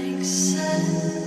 makes sense.